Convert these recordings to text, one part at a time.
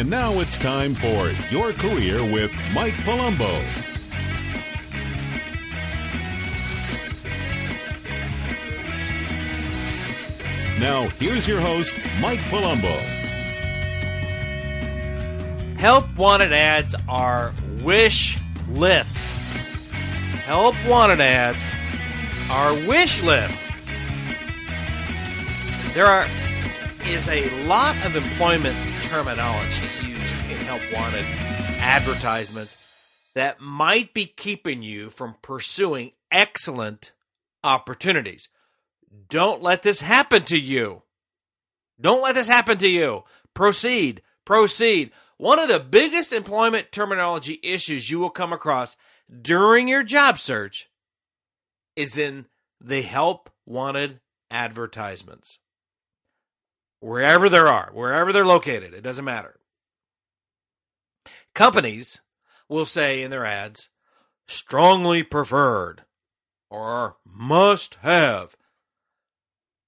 And now it's time for Your Career with Mike Palumbo. Now, here's your host, Mike Palumbo. Help wanted ads are wish lists. Help wanted ads are wish lists. There are is a lot of employment terminology used in help wanted advertisements that might be keeping you from pursuing excellent opportunities. Don't let this happen to you. Don't let this happen to you. Proceed. Proceed. One of the biggest employment terminology issues you will come across during your job search is in the help wanted advertisements wherever there are, wherever they're located, it doesn't matter. Companies will say in their ads, strongly preferred or must have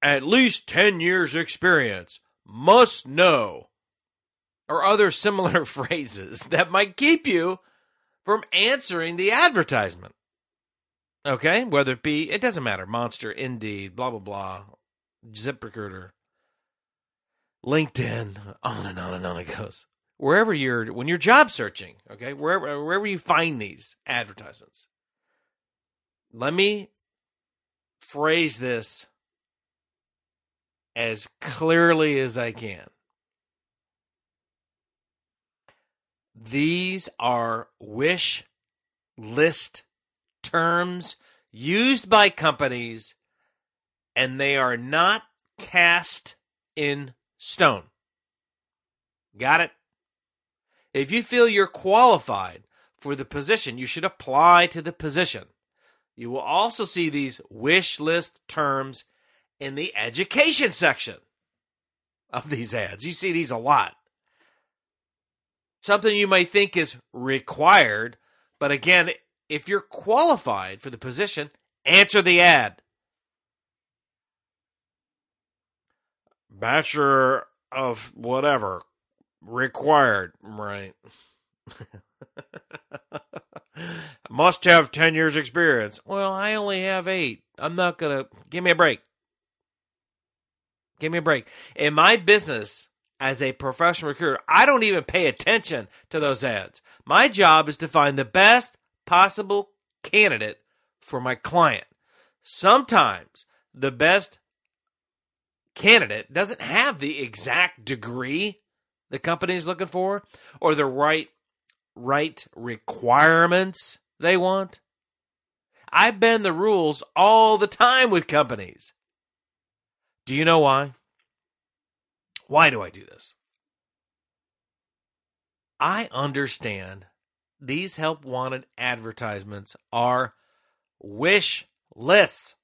at least 10 years experience, must know, or other similar phrases that might keep you from answering the advertisement. Okay, whether it be, it doesn't matter, Monster, Indeed, blah, blah, blah, ZipRecruiter. LinkedIn, on and on and on it goes. Wherever you're, when you're job searching, okay, wherever wherever you find these advertisements, let me phrase this as clearly as I can. These are wish list terms used by companies, and they are not cast in stone. Got it? If you feel you're qualified for the position, you should apply to the position. You will also see these wish list terms in the education section of these ads. You see these a lot. Something you may think is required, but again, if you're qualified for the position, answer the ad. Bachelor of whatever required, right? Must have 10 years experience. Well, I only have 8. I'm not going to give me a break. Give me a break. In my business as a professional recruiter, I don't even pay attention to those ads. My job is to find the best possible candidate for my client. Sometimes the best candidate doesn't have the exact degree the company is looking for or the right right requirements they want. I bend the rules all the time with companies. Do you know why? Why do I do this? I understand these help wanted advertisements are wish lists.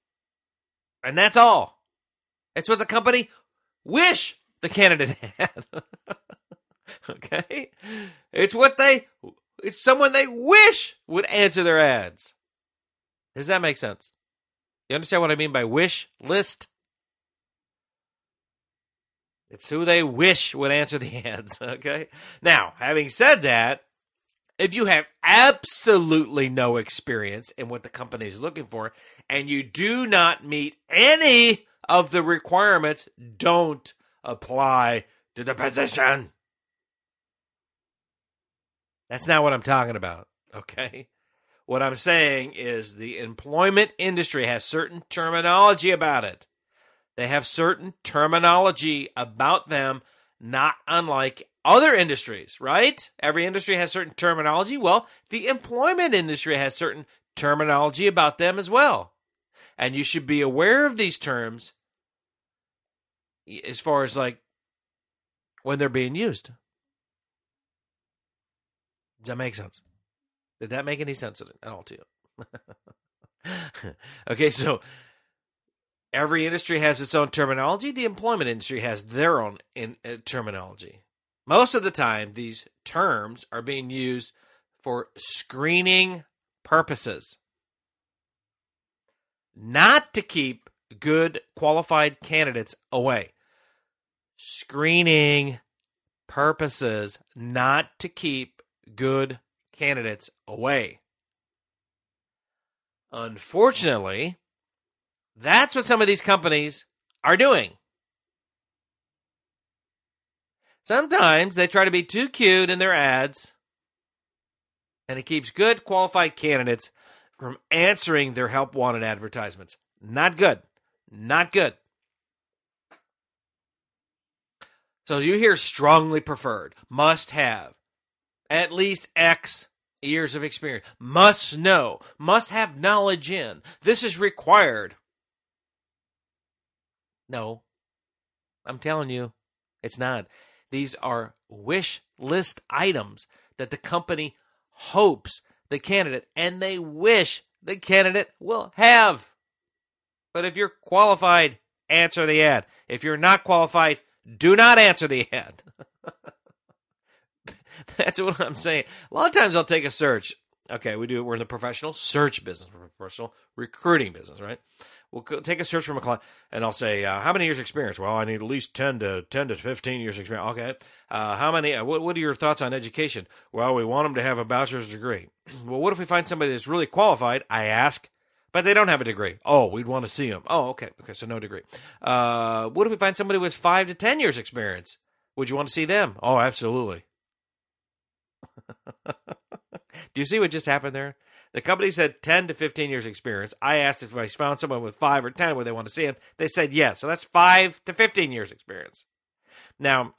And that's all. It's what the company wish the candidate had. okay? It's what they it's someone they wish would answer their ads. Does that make sense? You understand what I mean by wish list? It's who they wish would answer the ads, okay? Now, having said that, if you have absolutely no experience in what the company is looking for and you do not meet any of the requirements don't apply to the position. That's not what I'm talking about, okay? What I'm saying is the employment industry has certain terminology about it. They have certain terminology about them, not unlike other industries, right? Every industry has certain terminology. Well, the employment industry has certain terminology about them as well. And you should be aware of these terms as far as like when they're being used. Does that make sense? Did that make any sense at all to you? okay, so every industry has its own terminology. The employment industry has their own in, uh, terminology. Most of the time, these terms are being used for screening purposes, not to keep good qualified candidates away. Screening purposes, not to keep good candidates away. Unfortunately, that's what some of these companies are doing. Sometimes they try to be too cute in their ads, and it keeps good qualified candidates from answering their help wanted advertisements. Not good. Not good. So you hear strongly preferred, must have, at least X years of experience, must know, must have knowledge in. This is required. No, I'm telling you, it's not. These are wish list items that the company hopes the candidate and they wish the candidate will have. But if you're qualified, answer the ad. If you're not qualified, do not answer the ad. That's what I'm saying. A lot of times I'll take a search. Okay, we do. We're in the professional search business, professional recruiting business, right? We'll take a search from a client, and I'll say, uh, "How many years experience?" Well, I need at least ten to ten to fifteen years experience. Okay. Uh, how many? Uh, what, what are your thoughts on education? Well, we want them to have a bachelor's degree. well, what if we find somebody that's really qualified? I ask, but they don't have a degree. Oh, we'd want to see them. Oh, okay, okay, so no degree. Uh, what if we find somebody with five to ten years experience? Would you want to see them? Oh, absolutely. Do you see what just happened there? The company said 10 to 15 years experience. I asked if I found someone with 5 or 10 where they want to see him. They said yes. So that's 5 to 15 years experience. Now,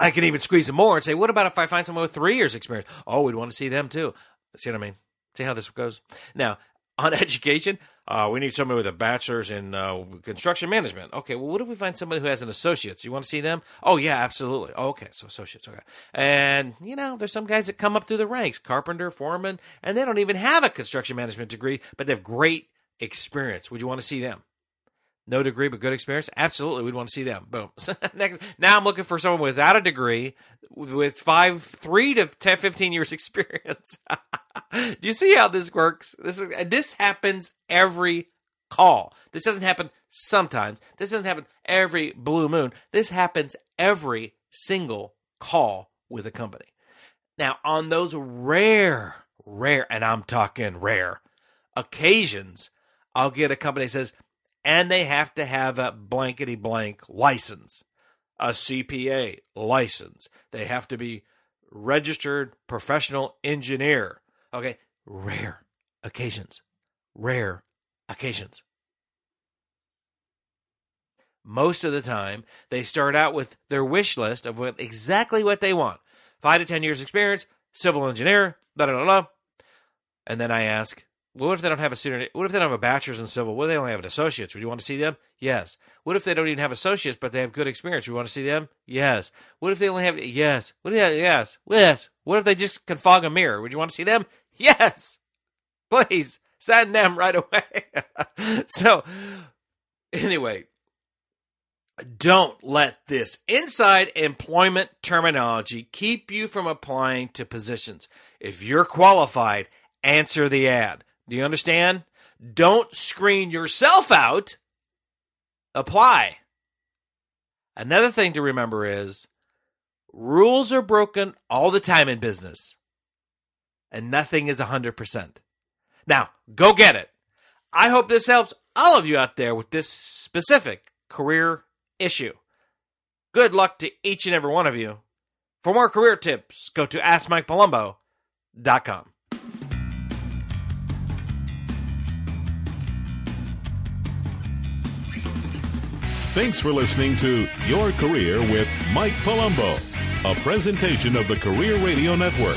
I can even squeeze them more and say, what about if I find someone with 3 years experience? Oh, we'd want to see them too. See what I mean? See how this goes? Now, on education, uh, we need somebody with a bachelor's in uh, construction management. Okay, well, what if we find somebody who has an associate's? You want to see them? Oh, yeah, absolutely. Oh, okay, so associates, okay. And, you know, there's some guys that come up through the ranks carpenter, foreman, and they don't even have a construction management degree, but they have great experience. Would you want to see them? No degree, but good experience? Absolutely. We'd want to see them. Boom. now I'm looking for someone without a degree with five, three to 10, 15 years experience. Do you see how this works? This is, this happens every call. This doesn't happen sometimes. This doesn't happen every blue moon. This happens every single call with a company. Now, on those rare, rare, and I'm talking rare occasions, I'll get a company that says, and they have to have a blankety blank license, a CPA license. They have to be registered professional engineer. Okay, rare occasions. Rare occasions. Most of the time, they start out with their wish list of what exactly what they want. Five to ten years experience, civil engineer, blah blah blah. And then I ask, what if they don't have a student? What if they don't have a bachelor's in civil? What if they only have an associate's? Would you want to see them? Yes. What if they don't even have associates, but they have good experience? Would you want to see them? Yes. What if they only have yes? What if yes? Yes. What if they just can fog a mirror? Would you want to see them? Yes. Please send them right away. so, anyway, don't let this inside employment terminology keep you from applying to positions. If you're qualified, answer the ad. Do you understand? Don't screen yourself out. Apply. Another thing to remember is rules are broken all the time in business, and nothing is 100%. Now, go get it. I hope this helps all of you out there with this specific career issue. Good luck to each and every one of you. For more career tips, go to AskMikePalumbo.com. Thanks for listening to Your Career with Mike Palumbo, a presentation of the Career Radio Network.